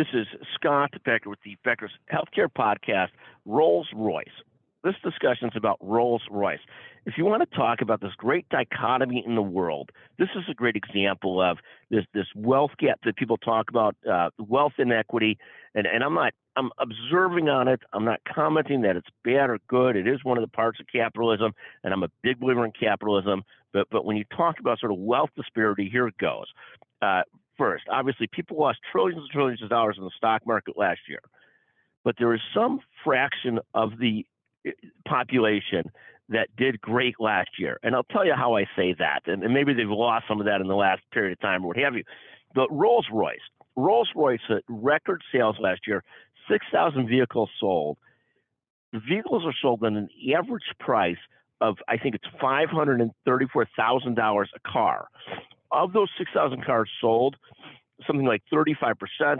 This is Scott Becker with the Becker's Healthcare Podcast, Rolls Royce. This discussion is about Rolls Royce. If you want to talk about this great dichotomy in the world, this is a great example of this this wealth gap that people talk about, uh, wealth inequity, and and I'm not I'm observing on it. I'm not commenting that it's bad or good. It is one of the parts of capitalism, and I'm a big believer in capitalism. But but when you talk about sort of wealth disparity, here it goes. Uh, first. Obviously, people lost trillions and trillions of dollars in the stock market last year, but there is some fraction of the eh, population that did great last year. And I'll tell you how I say that. And, and maybe they've lost some of that in the last period of time or what have you. But Rolls Royce, Rolls Royce had record sales last year, 6,000 vehicles sold. The vehicles are sold at an average price of, I think it's $534,000 a car of those 6,000 cars sold, something like 35%,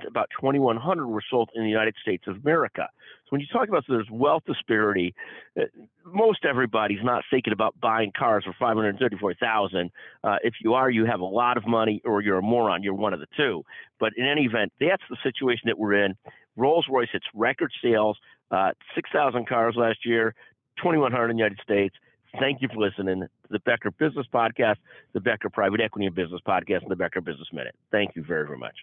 about 2,100 were sold in the United States of America. So when you talk about so there's wealth disparity, uh, most everybody's not thinking about buying cars for 534,000. Uh, if you are, you have a lot of money, or you're a moron. You're one of the two. But in any event, that's the situation that we're in. Rolls Royce hits record sales, uh, 6,000 cars last year, 2,100 in the United States. Thank you for listening to the Becker Business Podcast, the Becker Private Equity and Business Podcast, and the Becker Business Minute. Thank you very, very much.